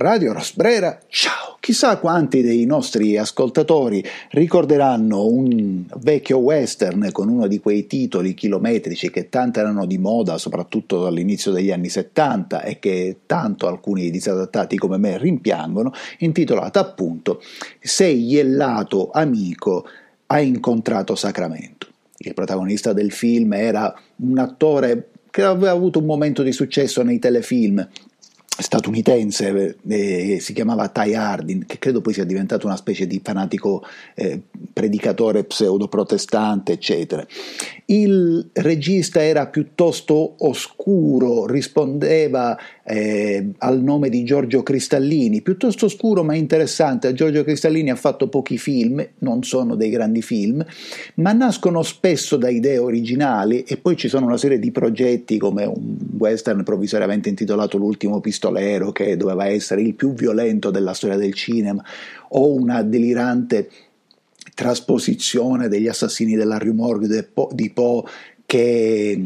Radio Rosbrera, ciao! Chissà quanti dei nostri ascoltatori ricorderanno un vecchio western con uno di quei titoli chilometrici che tanto erano di moda, soprattutto dall'inizio degli anni 70 e che tanto alcuni disadattati come me rimpiangono, intitolato appunto Se Iellato amico ha incontrato Sacramento. Il protagonista del film era un attore che aveva avuto un momento di successo nei telefilm, statunitense, eh, si chiamava Ty Hardin, che credo poi sia diventato una specie di fanatico eh, predicatore pseudo-protestante, eccetera. Il regista era piuttosto oscuro, rispondeva eh, al nome di Giorgio Cristallini, piuttosto oscuro ma interessante. Giorgio Cristallini ha fatto pochi film, non sono dei grandi film, ma nascono spesso da idee originali e poi ci sono una serie di progetti come un western provvisoriamente intitolato L'ultimo pistolero pistolero che doveva essere il più violento della storia del cinema, o una delirante trasposizione degli assassini della Rue Morgue di Poe che,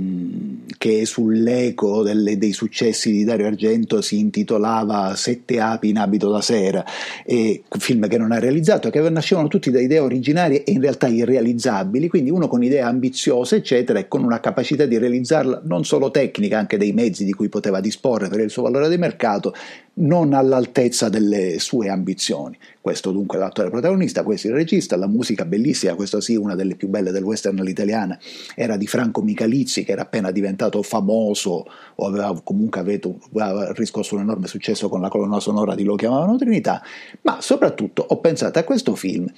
che sull'eco delle, dei successi di Dario Argento si intitolava Sette api in abito da sera, e, film che non ha realizzato, che nascevano tutti da idee originarie e in realtà irrealizzabili, quindi uno con idee ambiziose, eccetera, e con una capacità di realizzarla non solo tecnica, anche dei mezzi di cui poteva disporre per il suo valore di mercato, non all'altezza delle sue ambizioni. Questo dunque l'attore protagonista, questo il regista, la musica bellissima, questa sì una delle più belle del western all'italiana, era di Franco Michalizzi che era appena diventato famoso o aveva comunque avuto, aveva riscosso un enorme successo con la colonna sonora di Lo chiamavano Trinità, ma soprattutto ho pensato a questo film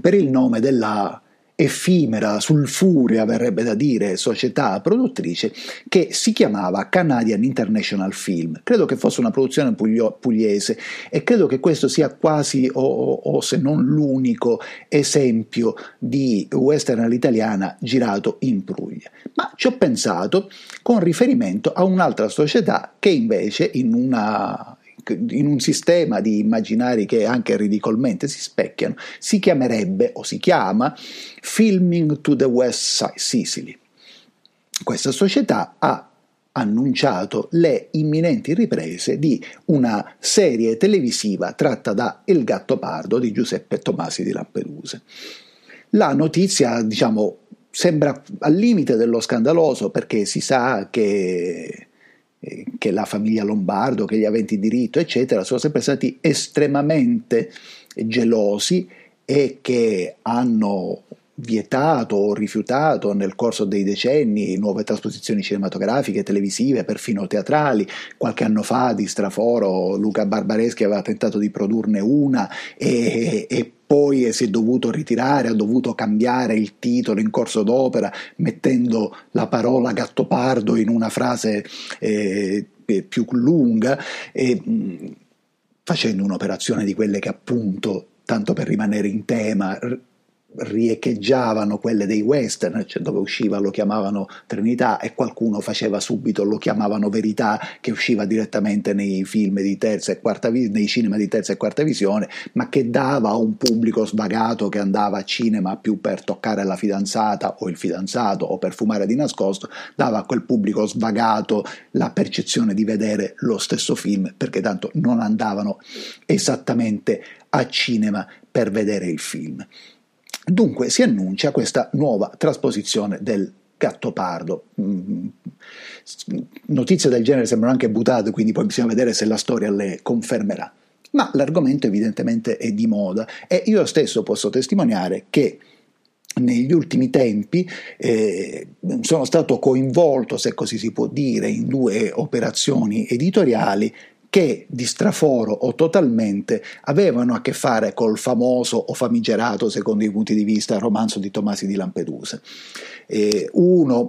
per il nome della effimera, sulfurea verrebbe da dire, società produttrice che si chiamava Canadian International Film. Credo che fosse una produzione puglio- pugliese e credo che questo sia quasi o, o se non l'unico esempio di western all'italiana girato in Puglia. Ma ci ho pensato con riferimento a un'altra società che invece in una in un sistema di immaginari che anche ridicolmente si specchiano, si chiamerebbe o si chiama Filming to the West Sicily. Questa società ha annunciato le imminenti riprese di una serie televisiva tratta da Il gatto pardo di Giuseppe Tomasi di Lampedusa. La notizia, diciamo, sembra al limite dello scandaloso perché si sa che che la famiglia Lombardo, che gli aventi diritto, eccetera, sono sempre stati estremamente gelosi e che hanno vietato o rifiutato nel corso dei decenni nuove trasposizioni cinematografiche, televisive, perfino teatrali. Qualche anno fa di Straforo Luca Barbareschi aveva tentato di produrne una e, e poi si è dovuto ritirare, ha dovuto cambiare il titolo in corso d'opera, mettendo la parola gattopardo in una frase eh, più lunga, e, facendo un'operazione di quelle che appunto, tanto per rimanere in tema, riecheggiavano quelle dei western, cioè dove usciva lo chiamavano Trinità e qualcuno faceva subito lo chiamavano Verità che usciva direttamente nei film di terza e quarta visione, nei cinema di terza e quarta visione, ma che dava a un pubblico svagato che andava a cinema più per toccare la fidanzata o il fidanzato o per fumare di nascosto, dava a quel pubblico svagato la percezione di vedere lo stesso film perché tanto non andavano esattamente a cinema per vedere il film. Dunque si annuncia questa nuova trasposizione del Gattopardo. Mm, notizie del genere sembrano anche buttate, quindi poi bisogna vedere se la storia le confermerà. Ma l'argomento evidentemente è di moda e io stesso posso testimoniare che negli ultimi tempi eh, sono stato coinvolto, se così si può dire, in due operazioni editoriali che di straforo o totalmente avevano a che fare col famoso o famigerato, secondo i punti di vista, romanzo di Tomasi di Lampedusa. Eh, uno,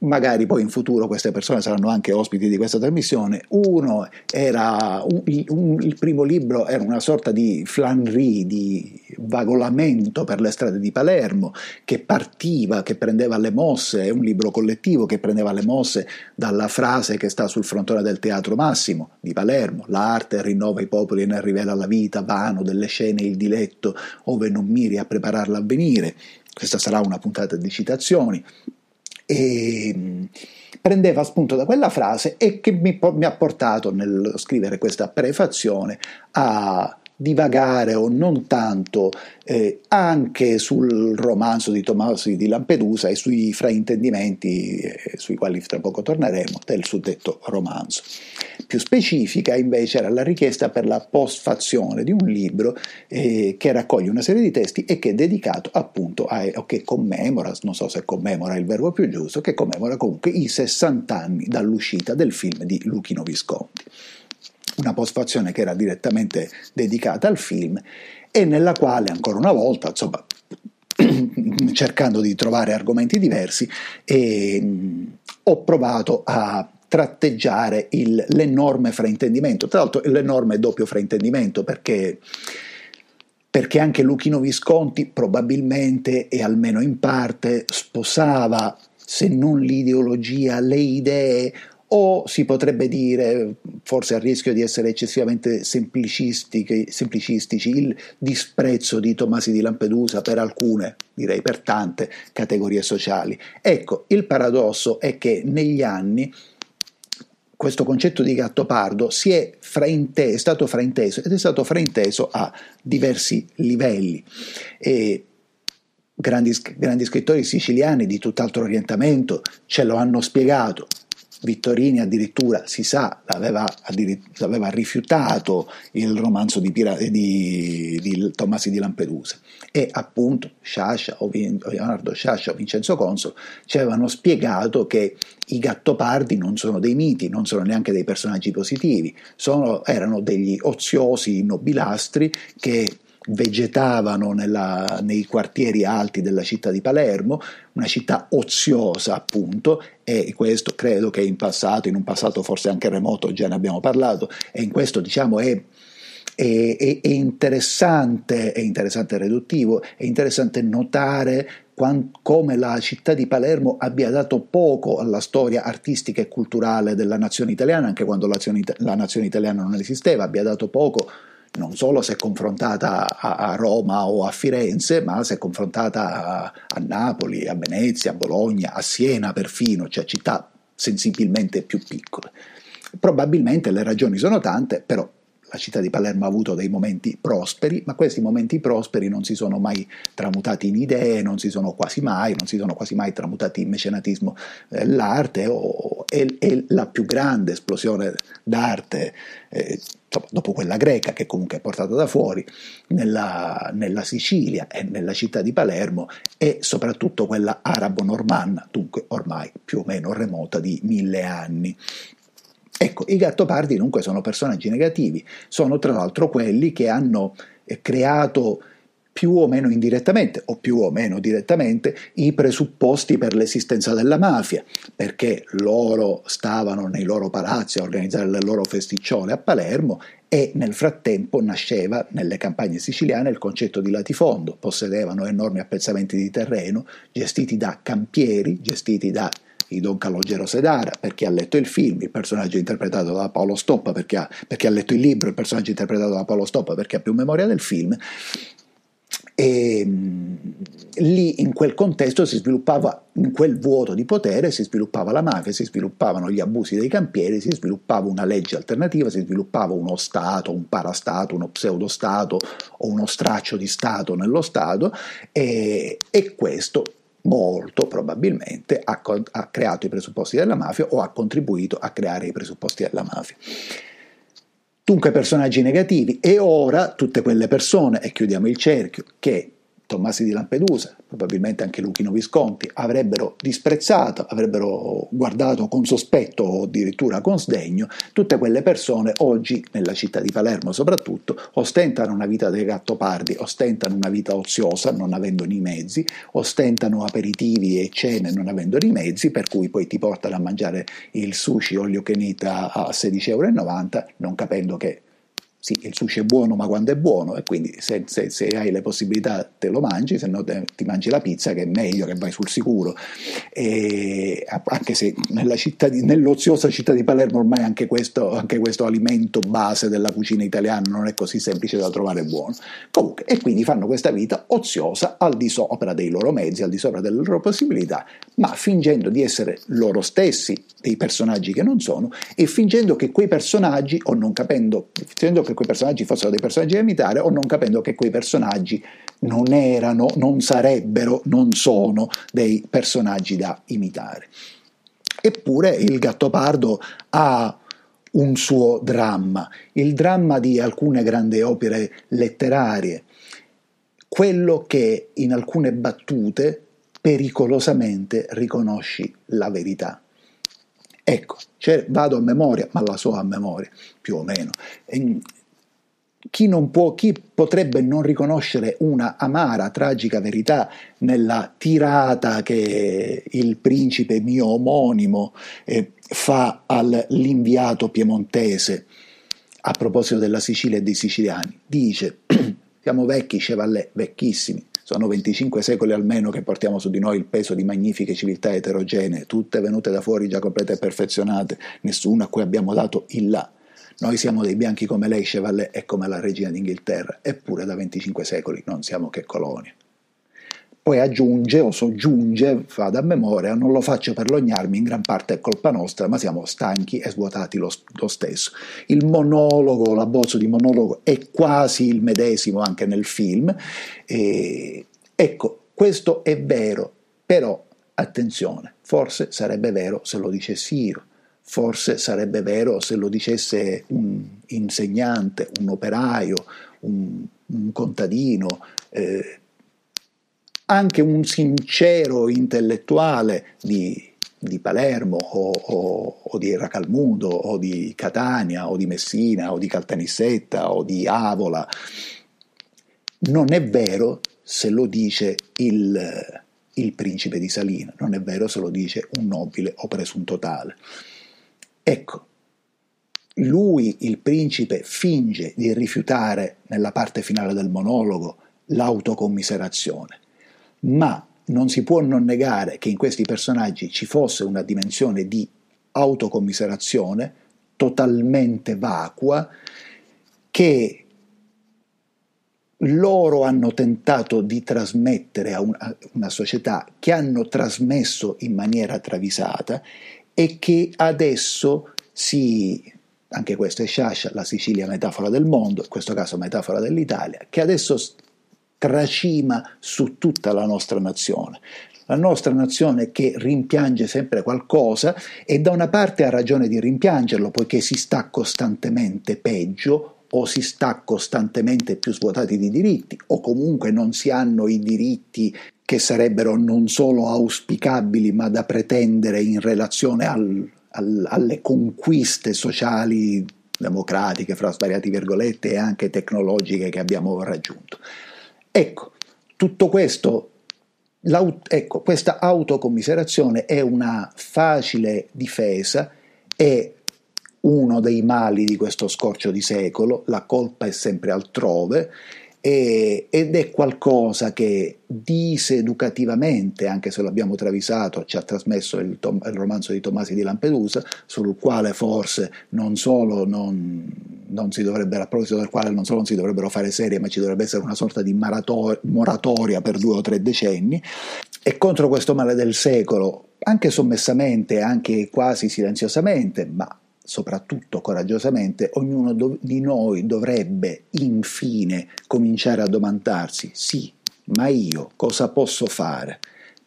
magari poi in futuro queste persone saranno anche ospiti di questa trasmissione, uno era, un, un, il primo libro era una sorta di flannery, di vagolamento per le strade di Palermo, che partiva, che prendeva le mosse, è un libro collettivo che prendeva le mosse dalla frase che sta sul frontone del Teatro Massimo di Palermo, l'arte rinnova i popoli e ne rivela la vita, vano delle scene il diletto, ove non miri a preparare l'avvenire, questa sarà una puntata di citazioni. E, prendeva spunto da quella frase e che mi, mi ha portato nel scrivere questa prefazione a divagare o non tanto eh, anche sul romanzo di Tomasi di Lampedusa e sui fraintendimenti eh, sui quali tra poco torneremo del suddetto romanzo. Più specifica invece era la richiesta per la postfazione di un libro eh, che raccoglie una serie di testi e che è dedicato appunto a, o che commemora, non so se commemora il verbo più giusto, che commemora comunque i 60 anni dall'uscita del film di Luchino Visconti una postfazione che era direttamente dedicata al film e nella quale ancora una volta, insomma, cercando di trovare argomenti diversi, eh, ho provato a tratteggiare il, l'enorme fraintendimento, tra l'altro l'enorme doppio fraintendimento perché, perché anche Luchino Visconti probabilmente e almeno in parte sposava se non l'ideologia, le idee o si potrebbe dire, forse a rischio di essere eccessivamente semplicistici, il disprezzo di Tomasi di Lampedusa per alcune, direi per tante, categorie sociali. Ecco, il paradosso è che negli anni questo concetto di gattopardo è, frainte- è stato frainteso ed è stato frainteso a diversi livelli. E grandi, grandi scrittori siciliani di tutt'altro orientamento ce lo hanno spiegato. Vittorini addirittura, si sa, aveva, aveva rifiutato il romanzo di, Pira, di, di Tommasi di Lampedusa. E appunto Sciascia Leonardo Sciascia o Vincenzo Consolo ci avevano spiegato che i gattopardi non sono dei miti, non sono neanche dei personaggi positivi, sono, erano degli oziosi nobilastri che vegetavano nella, nei quartieri alti della città di Palermo, una città oziosa appunto, e questo credo che in passato, in un passato forse anche remoto, già ne abbiamo parlato, e in questo diciamo è è, è, interessante, è interessante riduttivo, è interessante notare come la città di Palermo abbia dato poco alla storia artistica e culturale della nazione italiana, anche quando la nazione italiana non esisteva, abbia dato poco non solo se confrontata a, a, Roma o a Firenze, ma se confrontata a, a, Napoli, a Venezia, a Bologna, a Siena perfino, cioè città sensibilmente più piccole. Probabilmente le ragioni sono tante, però la città di Palermo ha avuto dei momenti prosperi, ma questi momenti prosperi non si sono mai tramutati in idee, non si sono quasi mai, non si sono quasi mai tramutati in mecenatismo dell'arte, o, è, è la più grande esplosione d'arte eh, dopo quella greca che comunque è portata da fuori, nella, nella, Sicilia e nella città di Palermo e soprattutto quella arabo-normanna, dunque ormai più o meno remota di mille anni. Ecco, i gattopardi dunque sono personaggi negativi, sono tra l'altro quelli che hanno eh, creato più o meno indirettamente o più o meno direttamente i presupposti per l'esistenza della mafia, perché loro stavano nei loro palazzi a organizzare le loro festicciole a Palermo e nel frattempo nasceva nelle campagne siciliane il concetto di latifondo, possedevano enormi appezzamenti di terreno gestiti da campieri, gestiti da i Don Calogero Sedara, per chi ha letto il film, il personaggio interpretato da Paolo Stoppa, perché ha, perché ha letto il libro, il personaggio interpretato da Paolo Stoppa, perché ha più memoria del film, e mm, lì in quel contesto si sviluppava, in quel vuoto di potere, si sviluppava la mafia, si sviluppavano gli abusi dei campieri, si sviluppava una legge alternativa, si sviluppava uno Stato, un parastato, uno pseudostato o uno straccio di Stato nello Stato e, e questo molto probabilmente ha, ha creato i presupposti della mafia o ha contribuito a creare i presupposti della mafia. Dunque personaggi negativi e ora tutte quelle persone, e chiudiamo il cerchio, che Tommasi di Lampedusa, probabilmente anche Luchino Visconti, avrebbero disprezzato, avrebbero guardato con sospetto o addirittura con sdegno, tutte quelle persone oggi, nella città di Palermo soprattutto, ostentano una vita dei gattopardi, ostentano una vita oziosa non avendo i mezzi, ostentano aperitivi e cene non avendo i mezzi, per cui poi ti portano a mangiare il sushi olio kenita a 16,90 euro, non capendo che sì, il sushi è buono, ma quando è buono, e quindi se, se, se hai le possibilità te lo mangi, se no te, ti mangi la pizza, che è meglio, che vai sul sicuro. E, anche se città di, nell'oziosa città di Palermo ormai anche questo, anche questo, alimento base della cucina italiana non è così semplice da trovare buono. Comunque, e quindi fanno questa vita oziosa al di sopra dei loro mezzi, al di sopra delle loro possibilità, ma fingendo di essere loro stessi dei personaggi che non sono e fingendo che quei personaggi, o non capendo, fingendo che che quei personaggi fossero dei personaggi da imitare o non capendo che quei personaggi non erano, non sarebbero, non sono dei personaggi da imitare. Eppure il Gattopardo ha un suo dramma, il dramma di alcune grandi opere letterarie, quello che in alcune battute pericolosamente riconosci la verità. Ecco, cioè, vado a memoria, ma la so a memoria, più o meno chi, può, chi, potrebbe non riconoscere una amara, tragica verità nella tirata che il principe mio omonimo eh, fa all'inviato piemontese a proposito della Sicilia e dei siciliani? Dice, siamo vecchi, chevalier, vecchissimi, sono 25 secoli almeno che portiamo su di noi il peso di magnifiche civiltà eterogenee, tutte venute da fuori già complete e perfezionate, nessuna a cui abbiamo dato il là noi siamo dei bianchi come lei, Chevalier, e come la regina d'Inghilterra, eppure da 25 secoli non siamo che colonia. Poi aggiunge o soggiunge, fa da memoria, non lo faccio per lognarmi, in gran parte è colpa nostra, ma siamo stanchi e svuotati lo, lo stesso. Il monologo, l'abbozzo di monologo è quasi il medesimo anche nel film. E, ecco, questo è vero, però attenzione, forse sarebbe vero se lo dice Siro Forse sarebbe vero se lo dicesse un insegnante, un operaio, un, un contadino, eh, anche un sincero intellettuale di, di Palermo o, o, o, di Racalmudo o di Catania o di Messina o di Caltanissetta o di Avola. Non è vero se lo dice il, il principe di Salina, non è vero se lo dice un nobile o presunto tale. Ecco, lui, il principe, finge di rifiutare nella parte finale del monologo l'autocommiserazione, ma non si può non negare che in questi personaggi ci fosse una dimensione di autocommiserazione totalmente vacua che loro hanno tentato di trasmettere a una, una società che hanno trasmesso in maniera travisata e che adesso si, anche questo è Sciascia, la Sicilia metafora del mondo, in questo caso metafora dell'Italia, che adesso tracima su tutta la nostra nazione. La nostra nazione che rimpiange sempre qualcosa e da una parte ha ragione di rimpiangerlo poiché si sta costantemente peggio o si sta costantemente più svuotati di diritti o comunque non si hanno i diritti che sarebbero non solo auspicabili ma da pretendere in relazione al, al, alle conquiste sociali democratiche, fra svariati virgolette, e anche tecnologiche che abbiamo raggiunto. Ecco, tutto questo, ecco, questa autocommiserazione è una facile difesa, è uno dei mali di questo scorcio di secolo, la colpa è sempre altrove e, ed è qualcosa che diseducativamente, anche se l'abbiamo travisato, ci ha trasmesso il, tom, il, romanzo di Tomasi di Lampedusa, sul quale forse non solo non, non si dovrebbe, a proposito del quale non solo non si dovrebbero fare serie, ma ci dovrebbe essere una sorta di marator- moratoria per due o tre decenni, e contro questo male del secolo, anche sommessamente, anche quasi silenziosamente, ma soprattutto coraggiosamente, ognuno do- di noi dovrebbe infine cominciare a domandarsi, sì, ma io cosa posso fare?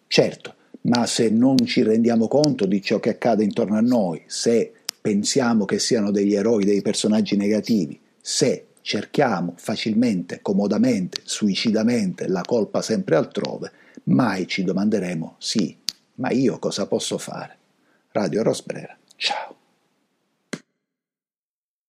Certo, ma se non ci rendiamo conto di ciò che accade intorno a noi, se pensiamo che siano degli eroi, dei personaggi negativi, se cerchiamo facilmente, comodamente, suicidamente la colpa sempre altrove, mai ci domanderemo, sì, ma io cosa posso fare? Radio Rosbrera